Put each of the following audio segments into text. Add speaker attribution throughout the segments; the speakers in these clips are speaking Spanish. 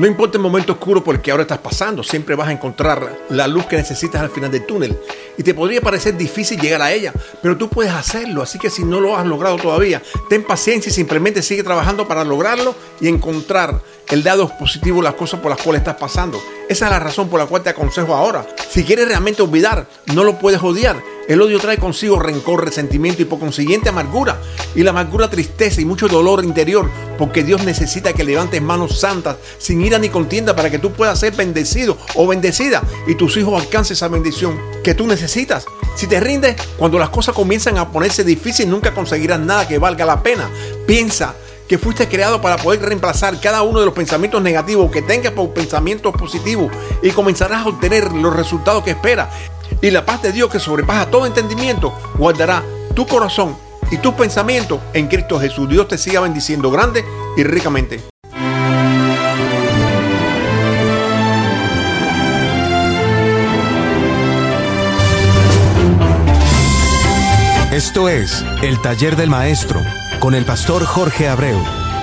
Speaker 1: No importa el momento oscuro por el que ahora estás pasando, siempre vas a encontrar la luz que necesitas al final del túnel. Y te podría parecer difícil llegar a ella, pero tú puedes hacerlo. Así que si no lo has logrado todavía, ten paciencia y simplemente sigue trabajando para lograrlo y encontrar el lado positivo las cosas por las cuales estás pasando. Esa es la razón por la cual te aconsejo ahora. Si quieres realmente olvidar, no lo puedes odiar. El odio trae consigo rencor, resentimiento y por consiguiente amargura. Y la amargura tristeza y mucho dolor interior, porque Dios necesita que levantes manos santas, sin ira ni contienda, para que tú puedas ser bendecido o bendecida y tus hijos alcancen esa bendición que tú necesitas. Si te rindes, cuando las cosas comienzan a ponerse difíciles, nunca conseguirás nada que valga la pena. Piensa que fuiste creado para poder reemplazar cada uno de los pensamientos negativos que tengas por pensamientos positivos y comenzarás a obtener los resultados que esperas. Y la paz de Dios que sobrepasa todo entendimiento guardará tu corazón y tus pensamientos en Cristo Jesús. Dios te siga bendiciendo grande y ricamente.
Speaker 2: Esto es El Taller del Maestro con el pastor Jorge Abreu,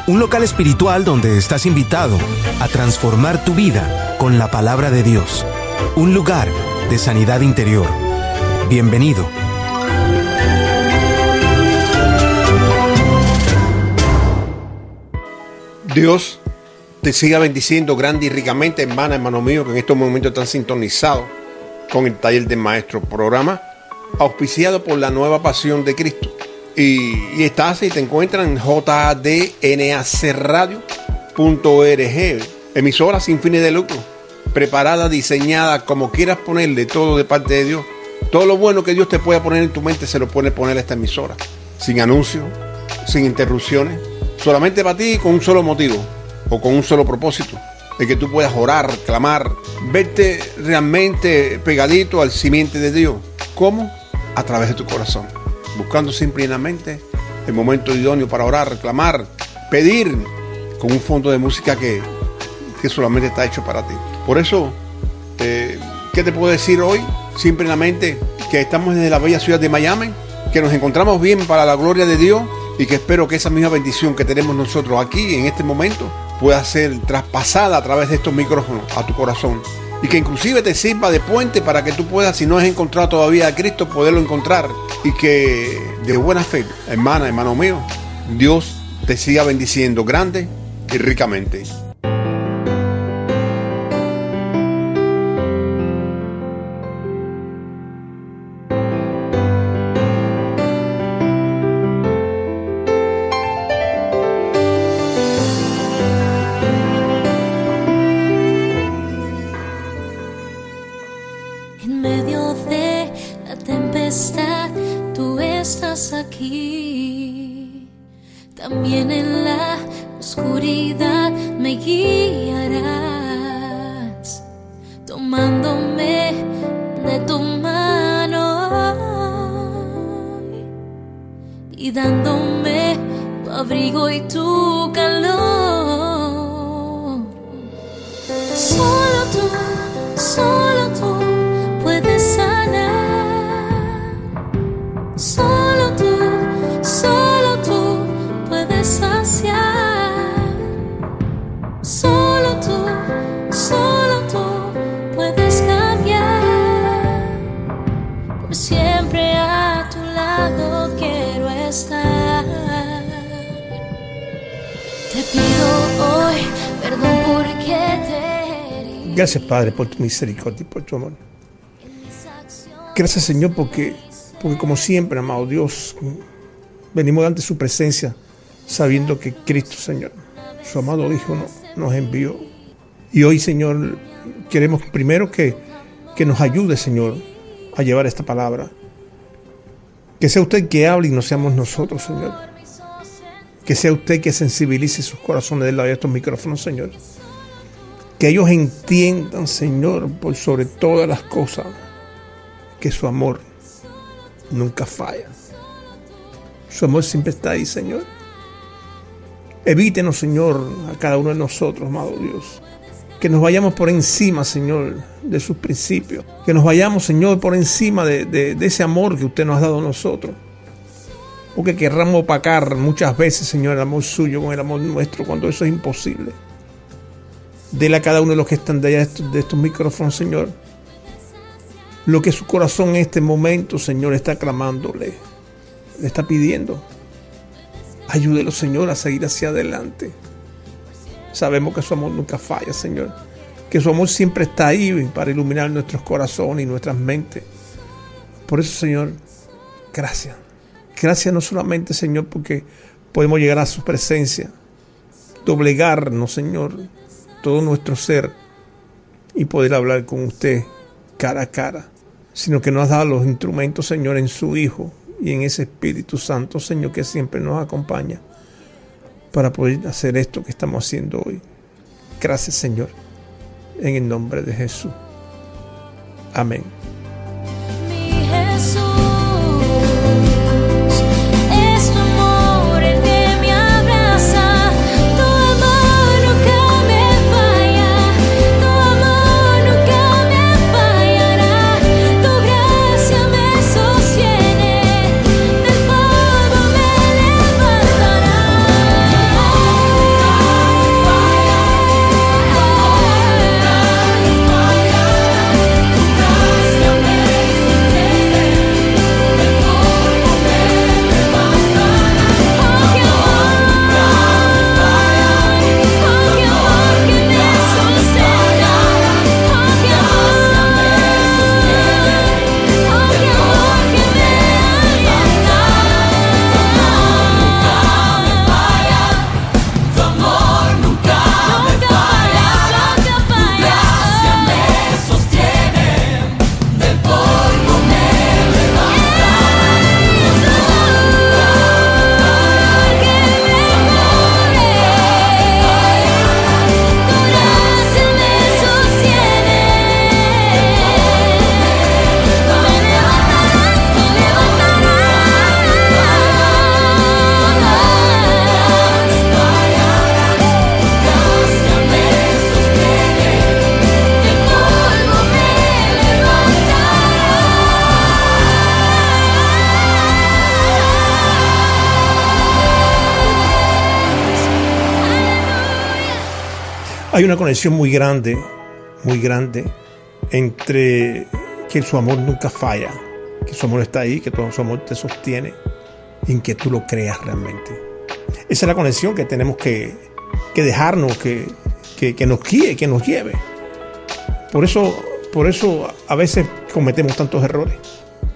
Speaker 2: un local espiritual donde estás invitado a transformar tu vida con la palabra de Dios, un lugar de sanidad interior. Bienvenido.
Speaker 1: Dios te siga bendiciendo grande y ricamente, hermana, hermano mío, que en estos momentos están sintonizados con el taller del maestro programa auspiciado por la nueva pasión de Cristo. Y, estás y te encuentras en jdnacradio.org, emisora sin fines de lucro, preparada, diseñada, como quieras ponerle, todo de parte de Dios. Todo lo bueno que Dios te pueda poner en tu mente se lo puede poner a esta emisora, sin anuncios, sin interrupciones, solamente para ti con un solo motivo o con un solo propósito, de que tú puedas orar, clamar, verte realmente pegadito al simiente de Dios. ¿Cómo? A través de tu corazón buscando simplemente el momento idóneo para orar, reclamar, pedir con un fondo de música que, que solamente está hecho para ti. Por eso, eh, ¿qué te puedo decir hoy? Simplemente que estamos desde la bella ciudad de Miami, que nos encontramos bien para la gloria de Dios y que espero que esa misma bendición que tenemos nosotros aquí en este momento pueda ser traspasada a través de estos micrófonos a tu corazón y que inclusive te sirva de puente para que tú puedas, si no has encontrado todavía a Cristo, poderlo encontrar y que de buena fe, hermana, hermano mío, Dios te siga bendiciendo grande y ricamente.
Speaker 3: estás aquí. También en la oscuridad me guiarás, tomándome de tu mano y dándome tu abrigo y tu calor.
Speaker 1: Gracias, Padre, por tu misericordia y por tu amor. Gracias, Señor, porque, porque como siempre, amado Dios, venimos ante su presencia sabiendo que Cristo, Señor, su amado Hijo, nos envió. Y hoy, Señor, queremos primero que, que nos ayude, Señor, a llevar esta palabra. Que sea usted que hable y no seamos nosotros, Señor. Que sea usted que sensibilice sus corazones del lado de estos micrófonos, Señor. Que ellos entiendan, Señor, por sobre todas las cosas, que su amor nunca falla. Su amor siempre está ahí, Señor. Evítenos, Señor, a cada uno de nosotros, amado Dios. Que nos vayamos por encima, Señor, de sus principios. Que nos vayamos, Señor, por encima de, de ese amor que usted nos ha dado a nosotros. Porque querramos opacar muchas veces, Señor, el amor suyo con el amor nuestro, cuando eso es imposible. Dele a cada uno de los que están de estos, de estos micrófonos, Señor. Lo que su corazón en este momento, Señor, está clamándole. Le está pidiendo. Ayúdelo, Señor, a seguir hacia adelante. Sabemos que su amor nunca falla, Señor. Que su amor siempre está ahí para iluminar nuestros corazones y nuestras mentes. Por eso, Señor, gracias. Gracias no solamente, Señor, porque podemos llegar a su presencia, doblegarnos, Señor, todo nuestro ser y poder hablar con usted cara a cara, sino que nos ha dado los instrumentos, Señor, en su Hijo y en ese Espíritu Santo, Señor, que siempre nos acompaña para poder hacer esto que estamos haciendo hoy. Gracias, Señor, en el nombre de Jesús. Amén. Hay una conexión muy grande, muy grande, entre que su amor nunca falla, que su amor está ahí, que todo su amor te sostiene, y que tú lo creas realmente. Esa es la conexión que tenemos que, dejarnos, que, que, nos guíe, que nos lleve. Por eso, por eso a veces cometemos tantos errores,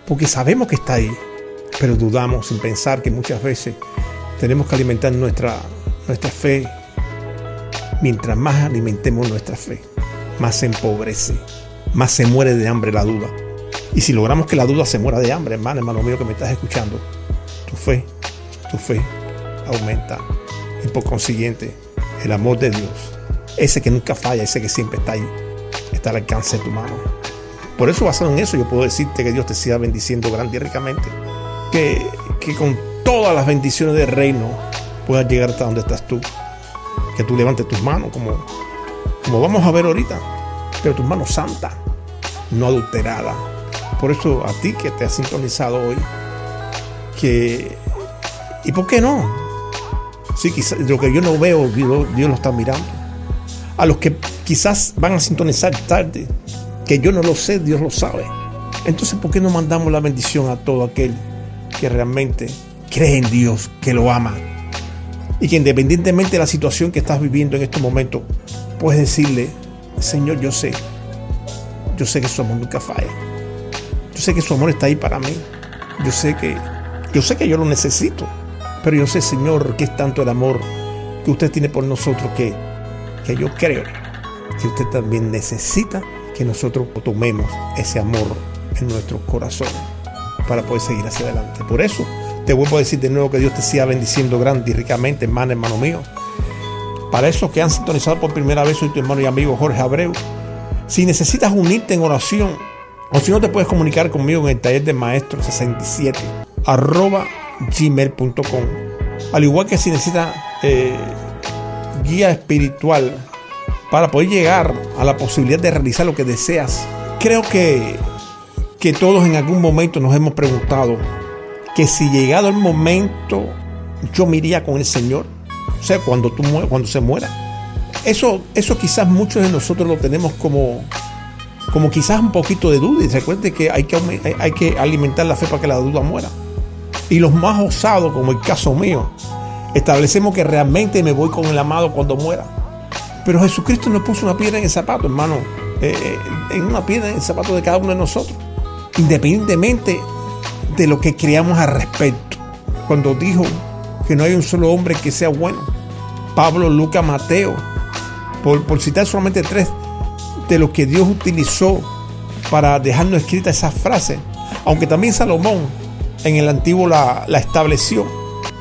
Speaker 1: porque sabemos que está ahí, pero dudamos sin pensar que muchas veces tenemos que alimentar nuestra, nuestra fe Mientras más alimentemos nuestra fe, más se empobrece, más se muere de hambre la duda. Y si logramos que la duda se muera de hambre, hermano, hermano mío que me estás escuchando, tu fe, tu fe aumenta. Y por consiguiente, el amor de Dios, ese que nunca falla, ese que siempre está ahí, está al alcance de tu mano. Por eso, basado en eso, yo puedo decirte que Dios te siga bendiciendo grande y ricamente. Que, que con todas las bendiciones del reino puedas llegar hasta donde estás tú que tú levantes tus manos, como, como vamos a ver ahorita, pero tus manos santas, no adulteradas. Por eso a ti que te has sintonizado hoy, que, ¿y por qué no? Sí, quizás lo que yo no veo, Dios, Dios lo está mirando. A los que quizás van a sintonizar tarde, que yo no lo sé, Dios lo sabe. Entonces, ¿por qué no mandamos la bendición a todo aquel que realmente cree en Dios, que lo ama? Y que independientemente de la situación que estás viviendo en este momento, puedes decirle, Señor, yo sé, yo sé que su amor nunca falla. Yo sé que su amor está ahí para mí. Yo sé que yo sé que yo lo necesito, pero yo sé, Señor, que es tanto el amor que usted tiene por nosotros que, que yo creo que usted también necesita que nosotros tomemos ese amor en nuestro corazón para poder seguir hacia adelante. Por eso, te vuelvo a decir de nuevo que Dios te siga bendiciendo grande y ricamente, hermano, hermano mío. Para esos que han sintonizado por primera vez, soy tu hermano y amigo Jorge Abreu. Si necesitas unirte en oración, o si no te puedes comunicar conmigo en el taller de maestro 67 arroba gmail.com. Al igual que si necesitas eh, guía espiritual para poder llegar a la posibilidad de realizar lo que deseas. Creo que, que todos en algún momento nos hemos preguntado que si llegado el momento yo me iría con el Señor, o sea, cuando, tú, cuando se muera, eso, eso quizás muchos de nosotros lo tenemos como, como quizás un poquito de duda. Y recuerde que hay, que hay que alimentar la fe para que la duda muera. Y los más osados, como el caso mío, establecemos que realmente me voy con el amado cuando muera. Pero Jesucristo nos puso una piedra en el zapato, hermano. Eh, eh, en una piedra en el zapato de cada uno de nosotros. Independientemente de lo que creamos al respecto. Cuando dijo que no hay un solo hombre que sea bueno. Pablo, Lucas, Mateo. Por, por citar solamente tres de los que Dios utilizó para dejarnos escrita esa frase. Aunque también Salomón en el antiguo la, estableció.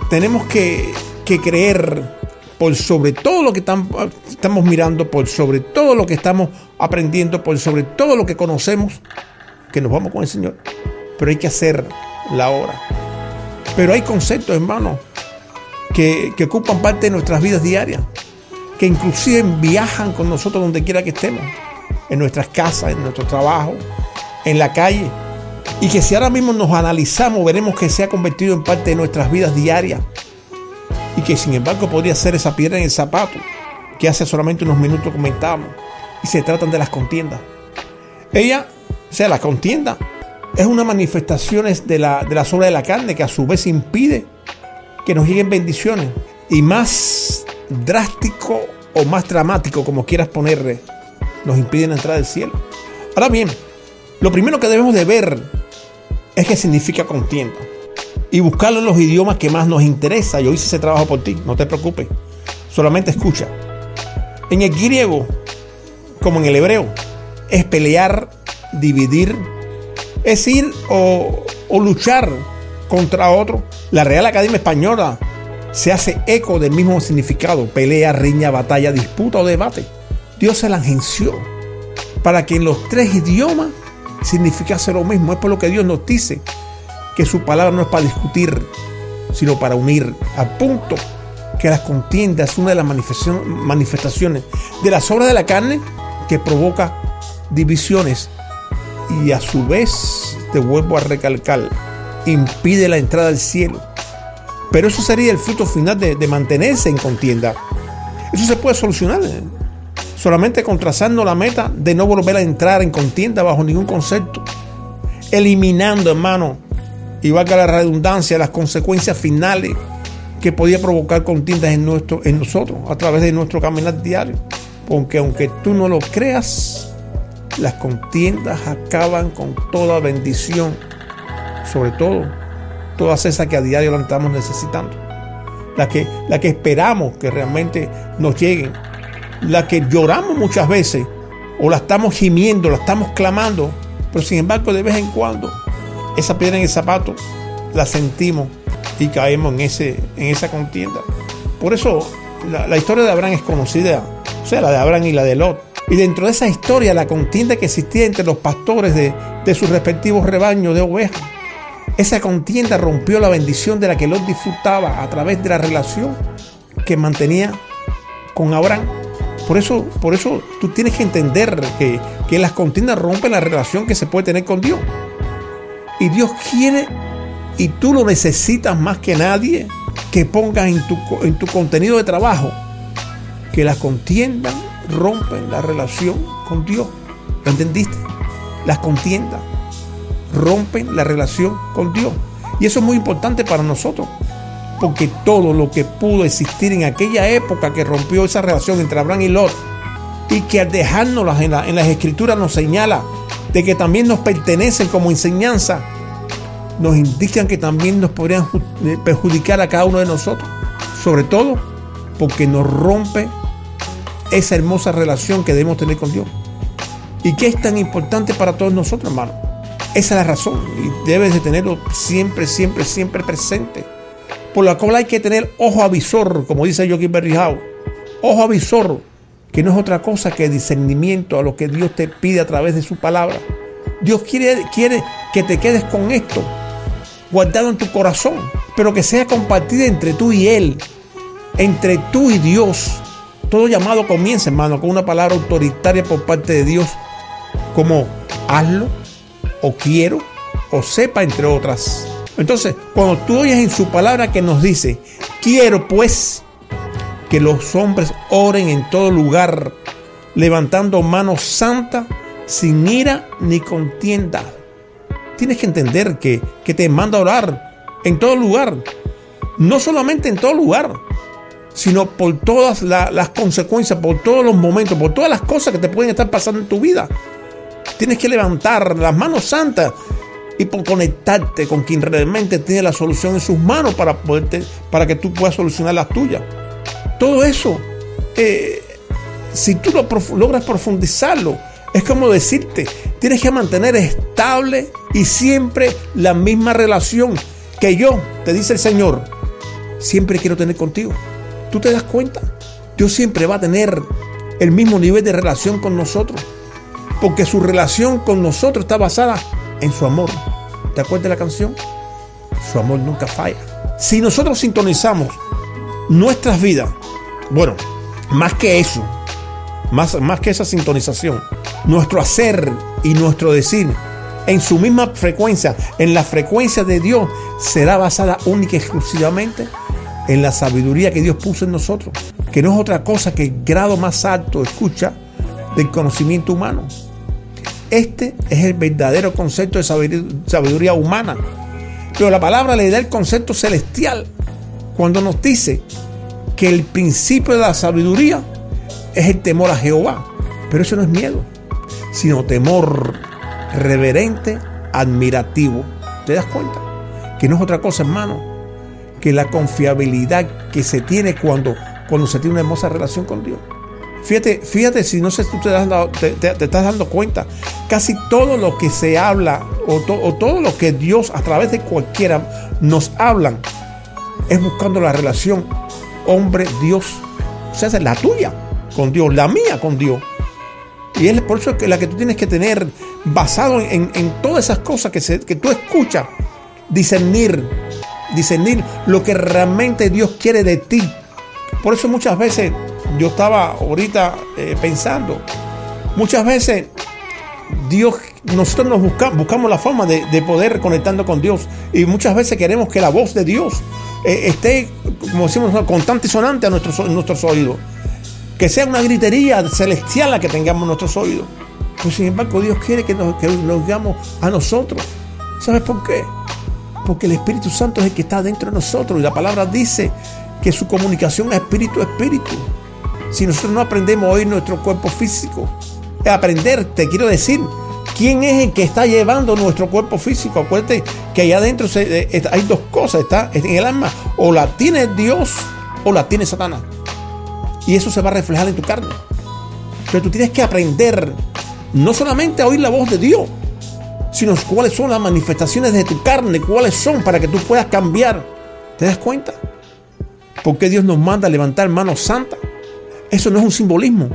Speaker 1: Tenemos que, que creer por sobre todo lo que estamos mirando, por sobre todo lo que estamos aprendiendo, por sobre todo lo que conocemos, que nos vamos con el Señor. Pero hay que hacer la hora. Pero hay conceptos, hermanos, que, que ocupan parte de nuestras vidas diarias, que inclusive viajan con nosotros donde quiera que estemos, en nuestras casas, en nuestro trabajo, en la calle. Y que si ahora mismo nos analizamos, veremos que se ha convertido en parte de nuestras vidas diarias y que sin embargo podría ser esa piedra en el zapato que hace solamente unos minutos comentábamos y se tratan de las contiendas. Ella, o sea, la contienda es una manifestación de la, de la obras de la carne que a su vez impide que nos lleguen bendiciones y más drástico o más dramático, como quieras ponerle, nos impiden entrar al cielo. Ahora bien, lo primero que debemos de ver es que significa contienda y buscarlo en los idiomas que más nos interesa. Yo hice ese trabajo por ti, no te preocupes. Solamente escucha. En el griego, como en el hebreo, es pelear, dividir, es ir o, luchar contra otro. La Real Academia Española se hace eco del mismo significado, pelea, riña, batalla, disputa o debate. Dios se la agenció para que en los tres idiomas significase lo mismo. Es por lo que Dios nos dice que su palabra no es para discutir, sino para unir, a punto que las contiendas es una de las manifestaciones de las obras de la carne que provoca divisiones y a su vez, te vuelvo a recalcar, impide la entrada al cielo. Pero eso sería el fruto final de, mantenerse en contienda. Eso se puede solucionar ¿eh? solamente con trazando la meta de no volver a entrar en contienda bajo ningún concepto. Eliminando, hermano, y valga la redundancia, las consecuencias finales que podía provocar contiendas en, nuestro, en nosotros a través de nuestro caminar diario. Porque aunque tú no lo creas, las contiendas acaban con toda bendición, sobre todo todas esas que a diario la estamos necesitando, las que, la que esperamos que realmente nos lleguen, las que lloramos muchas veces o la estamos gimiendo, la estamos clamando, pero sin embargo de vez en cuando esa piedra en el zapato la sentimos y caemos en, ese, en esa contienda. Por eso la, historia de Abraham es conocida, o sea, la de Abraham y la de Lot. Y dentro de esa historia, la contienda que existía entre los pastores de, de sus respectivos rebaños de ovejas, esa contienda rompió la bendición de la que Lot disfrutaba a través de la relación que mantenía con Abraham. Por eso, por eso tú tienes que entender que, que las contiendas rompen la relación que se puede tener con Dios. Y Dios quiere, y tú lo necesitas más que nadie, que pongas en tu, en tu contenido de trabajo que las contiendas rompen la relación con Dios. ¿Lo entendiste? Las contiendas rompen la relación con Dios. Y eso es muy importante para nosotros, porque todo lo que pudo existir en aquella época que rompió esa relación entre Abraham y Lot, y que al dejárnoslas en, en las escrituras nos señala de que también nos pertenecen como enseñanza, nos indican que también nos podrían eh, perjudicar a cada uno de nosotros. Sobre todo porque nos rompe esa hermosa relación que debemos tener con Dios. ¿Y qué es tan importante para todos nosotros, hermano? Esa es la razón y debes de tenerlo siempre, siempre, siempre presente. Por la cual hay que tener ojo avisor, como dice Joaquín Berrijao. Ojo avisor que no es otra cosa que discernimiento a lo que Dios te pide a través de su palabra. Dios quiere, quiere que te quedes con esto guardado en tu corazón, pero que sea compartido entre tú y Él, entre tú y Dios. Todo llamado comienza, hermano, con una palabra autoritaria por parte de Dios, como hazlo, o quiero, o sepa, entre otras. Entonces, cuando tú oyes en su palabra que nos dice, quiero pues, que los hombres oren en todo lugar, levantando manos santas, sin ira ni contienda. Tienes que entender que, que te manda orar en todo lugar. No solamente en todo lugar, sino por todas las consecuencias, por todos los momentos, por todas las cosas que te pueden estar pasando en tu vida. Tienes que levantar las manos santas y por conectarte con quien realmente tiene la solución en sus manos para, poderte, para que tú puedas solucionar las tuyas. Todo eso, eh, si tú lo logras profundizarlo, es como decirte, tienes que mantener estable y siempre la misma relación que yo, te dice el Señor, siempre quiero tener contigo. ¿Tú te das cuenta? Dios siempre va a tener el mismo nivel de relación con nosotros, porque su relación con nosotros está basada en su amor. ¿Te acuerdas de la canción? Su amor nunca falla. Si nosotros sintonizamos nuestras vidas, bueno, más que eso, más, más que esa sintonización, nuestro hacer y nuestro decir en su misma frecuencia, en la frecuencia de Dios, será basada única y exclusivamente en la sabiduría que Dios puso en nosotros, que no es otra cosa que el grado más alto, escucha, del conocimiento humano. Este es el verdadero concepto de sabiduría humana. Pero la palabra le da el concepto celestial cuando nos dice que el principio de la sabiduría es el temor a Jehová. Pero eso no es miedo, sino temor reverente, admirativo. ¿Te das cuenta? Que no es otra cosa, hermano, que la confiabilidad que se tiene cuando, cuando se tiene una hermosa relación con Dios. Fíjate, fíjate si no sé tú te, te, estás dando cuenta, casi todo lo que se habla o, o, todo lo que Dios a través de cualquiera nos hablan es buscando la relación hombre-Dios. O sea, la tuya con Dios, la mía con Dios. Y es por eso que la que tú tienes que tener basado en, en todas esas cosas que, se, que tú escuchas, discernir, discernir lo que realmente Dios quiere de ti. Por eso muchas veces yo estaba ahorita eh, pensando, muchas veces Dios, nosotros nos buscamos, buscamos la forma de, poder conectando con Dios y muchas veces queremos que la voz de Dios eh, esté, como decimos, constante y sonante a nuestros, nuestros oídos. Que sea una gritería celestial la que tengamos en nuestros oídos. Pues sin embargo Dios quiere que nos, que nos digamos a nosotros. ¿Sabes por qué? Porque el Espíritu Santo es el que está dentro de nosotros y la palabra dice que su comunicación es espíritu a espíritu. Si nosotros no aprendemos a oír nuestro cuerpo físico, aprender, te quiero decir, quién es el que está llevando nuestro cuerpo físico. Acuérdate que allá adentro eh, hay dos cosas, está en el alma, o la tiene Dios o la tiene Satanás. Y eso se va a reflejar en tu carne. Pero tú tienes que aprender no solamente a oír la voz de Dios, sino cuáles son las manifestaciones de tu carne, cuáles son para que tú puedas cambiar. ¿Te das cuenta? Porque Dios nos manda levantar manos santas. Eso no es un simbolismo.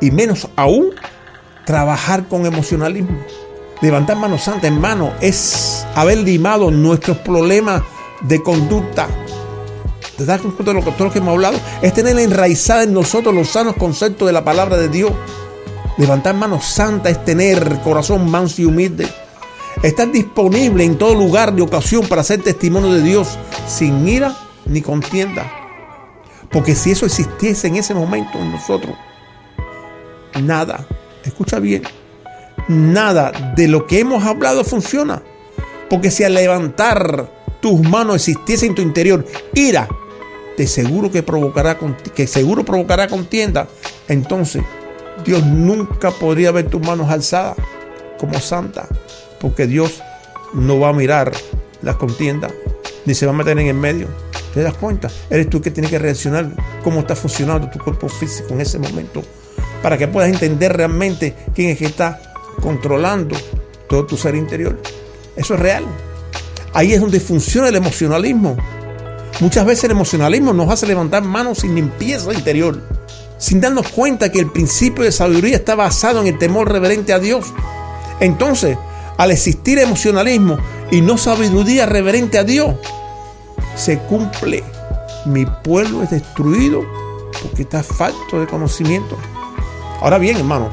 Speaker 1: Y menos aún trabajar con emocionalismo. Levantar manos santas, en mano es haber limado nuestros problemas de conducta. ¿Te das cuenta de lo que, todo lo que hemos hablado? Es tener enraizada en nosotros los sanos conceptos de la palabra de Dios. Levantar manos santas es tener corazón manso y humilde. Estar disponible en todo lugar de ocasión para hacer testimonio de Dios sin ira ni contienda. Porque si eso existiese en ese momento en nosotros, nada, escucha bien, nada de lo que hemos hablado funciona. Porque si al levantar tus manos existiese en tu interior ira, de seguro que provocará que seguro provocará contienda, entonces Dios nunca podría ver tus manos alzadas como santa, porque Dios no va a mirar las contiendas, ni se va a meter en el medio. ¿Te das cuenta? Eres tú que tienes que reaccionar cómo está funcionando tu cuerpo físico en ese momento, para que puedas entender realmente quién es que está controlando todo tu ser interior. Eso es real. Ahí es donde funciona el emocionalismo. Muchas veces el emocionalismo nos hace levantar manos sin limpieza interior sin darnos cuenta que el principio de sabiduría está basado en el temor reverente a Dios. Entonces, al existir emocionalismo y no sabiduría reverente a Dios, se cumple. Mi pueblo es destruido porque está falto de conocimiento. Ahora bien, hermano,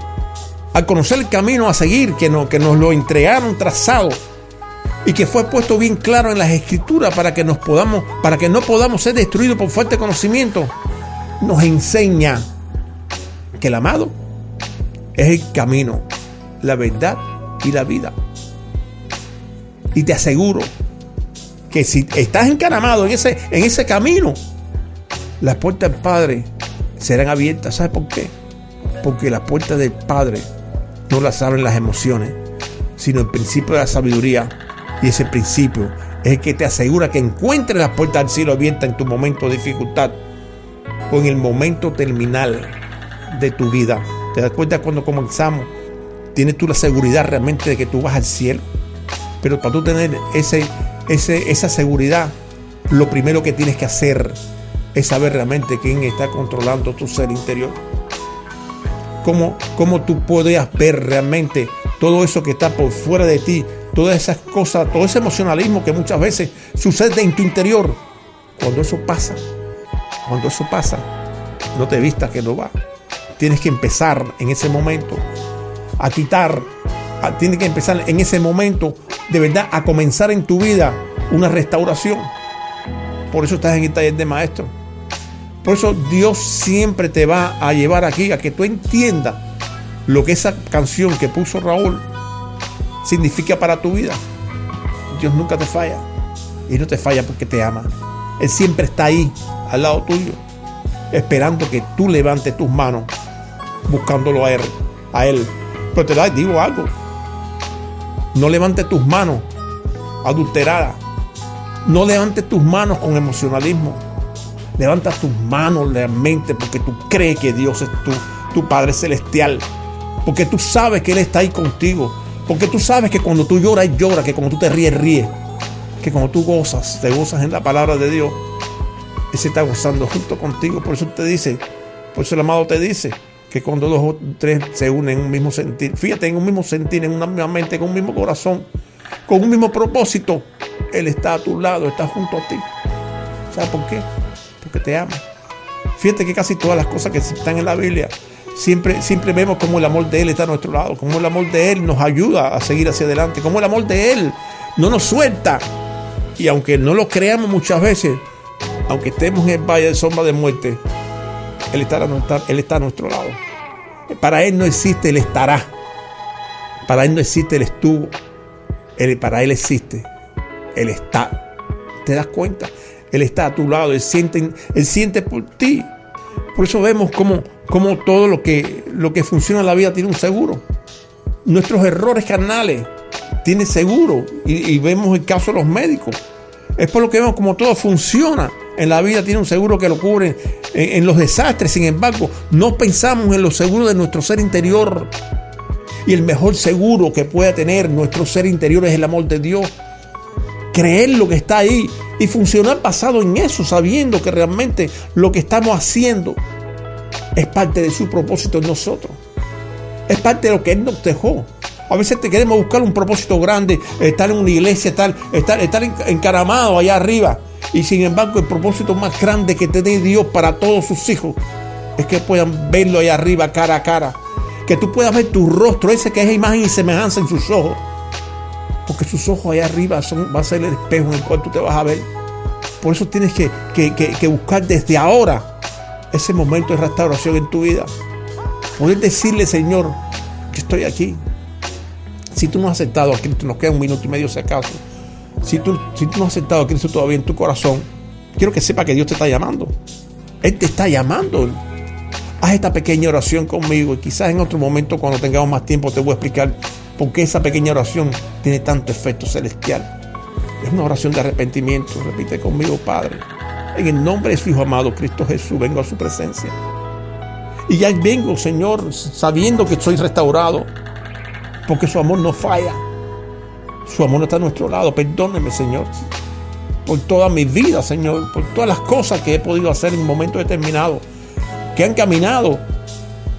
Speaker 1: al conocer el camino a seguir que, que nos lo entregaron trazado y que fue puesto bien claro en las escrituras para que nos podamos, para que no podamos ser destruidos por falta de conocimiento, nos enseña que el amado es el camino, la verdad y la vida. Y te aseguro que si estás encaramado en ese, en ese camino, las puertas del Padre serán abiertas. ¿Sabes por qué? Porque las puertas del Padre no las abren las emociones, sino el principio de la sabiduría. Y ese principio es el que te asegura que encuentres las puertas del cielo abiertas en tu momento de dificultad o en el momento terminal de tu vida. ¿Te das cuenta cuando comenzamos? Tienes tú la seguridad realmente de que tú vas al cielo. Pero para tú tener ese, ese, esa seguridad, lo primero que tienes que hacer es saber realmente quién está controlando tu ser interior. Cómo, cómo tú puedes ver realmente todo eso que está por fuera de ti, todas esas cosas, todo ese emocionalismo que muchas veces sucede en tu interior. Cuando eso pasa, cuando eso pasa, no te vistas que no va. Tienes que empezar en ese momento a quitar, tienes que empezar en ese momento de verdad a comenzar en tu vida una restauración. Por eso estás en el taller de maestro. Por eso Dios siempre te va a llevar aquí a que tú entiendas lo que esa canción que puso Raúl significa para tu vida. Dios nunca te falla. Y no te falla porque te ama. Él siempre está ahí, al lado tuyo, esperando que tú levantes tus manos, buscándolo a Él. A él. Pero te digo algo. No levantes tus manos adulteradas. No levantes tus manos con emocionalismo. Levanta tus manos realmente porque tú crees que Dios es tu, tu Padre Celestial. Porque tú sabes que Él está ahí contigo. Porque tú sabes que cuando tú lloras, llora. Que cuando tú te ríes, ríes. Que cuando tú gozas, te gozas en la palabra de Dios. Él se está gozando junto contigo. Por eso te dice, por eso el amado te dice que cuando dos o tres se unen en un mismo sentir, fíjate, en un mismo sentir, en una misma mente, con un mismo corazón, con un mismo propósito, Él está a tu lado, está junto a ti. ¿Sabes por qué? Porque te ama. Fíjate que casi todas las cosas que están en la Biblia, siempre, siempre vemos cómo el amor de Él está a nuestro lado, cómo el amor de Él nos ayuda a seguir hacia adelante, cómo el amor de Él no nos suelta. Y aunque no lo creamos muchas veces, aunque estemos en el valle de sombra de muerte, Él está, él está a nuestro lado. Para Él no existe el estará. Para Él no existe el estuvo. Para Él existe el está. ¿Te das cuenta? Él está a tu lado, Él siente, él siente por ti. Por eso vemos cómo, cómo todo lo que, lo que funciona en la vida tiene un seguro. Nuestros errores carnales tienen seguro. Y, y vemos el caso de los médicos. Es por lo que vemos como todo funciona en la vida, tiene un seguro que lo cubre en, los desastres. Sin embargo, no pensamos en los seguros de nuestro ser interior. Y el mejor seguro que pueda tener nuestro ser interior es el amor de Dios. Creer lo que está ahí y funcionar basado en eso, sabiendo que realmente lo que estamos haciendo es parte de su propósito en nosotros. Es parte de lo que Él nos dejó. A veces te queremos buscar un propósito grande, estar en una iglesia, estar, estar, estar encaramado allá arriba. Y sin embargo, el propósito más grande que tiene Dios para todos sus hijos es que puedan verlo allá arriba, cara a cara. Que tú puedas ver tu rostro, ese que es imagen y semejanza en sus ojos. Porque sus ojos allá arriba son, va a ser el espejo en el cual tú te vas a ver. Por eso tienes que, que, que, que buscar desde ahora ese momento de restauración en tu vida. Poder decirle, Señor, que estoy aquí. Si tú no has aceptado a Cristo, nos queda un minuto y medio si acaso. Si tú, si tú no has aceptado a Cristo todavía en tu corazón, quiero que sepa que Dios te está llamando. Él te está llamando. Haz esta pequeña oración conmigo y quizás en otro momento cuando tengamos más tiempo te voy a explicar por qué esa pequeña oración tiene tanto efecto celestial. Es una oración de arrepentimiento. Repite conmigo, Padre. En el nombre de su Hijo amado, Cristo Jesús, vengo a su presencia. Y ya vengo, Señor, sabiendo que soy restaurado, porque su amor no falla. Su amor está a nuestro lado. Perdóneme, Señor, por toda mi vida, Señor, por todas las cosas que he podido hacer en momentos determinados, que han caminado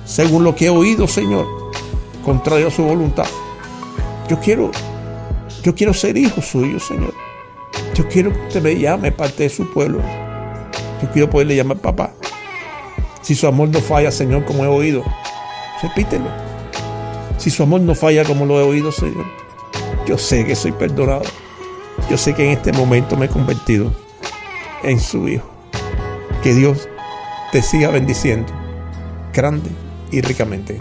Speaker 1: según lo que he oído, Señor, contrario a su voluntad. Yo quiero, yo quiero ser hijo suyo, Señor. Yo quiero que usted me llame parte de su pueblo. Yo quiero poderle llamar papá. Si su amor no falla, Señor, como he oído, repítelo. Si su amor no falla como lo he oído, Señor, yo sé que soy perdonado. Yo sé que en este momento me he convertido en su hijo. Que Dios te siga bendiciendo grande y ricamente.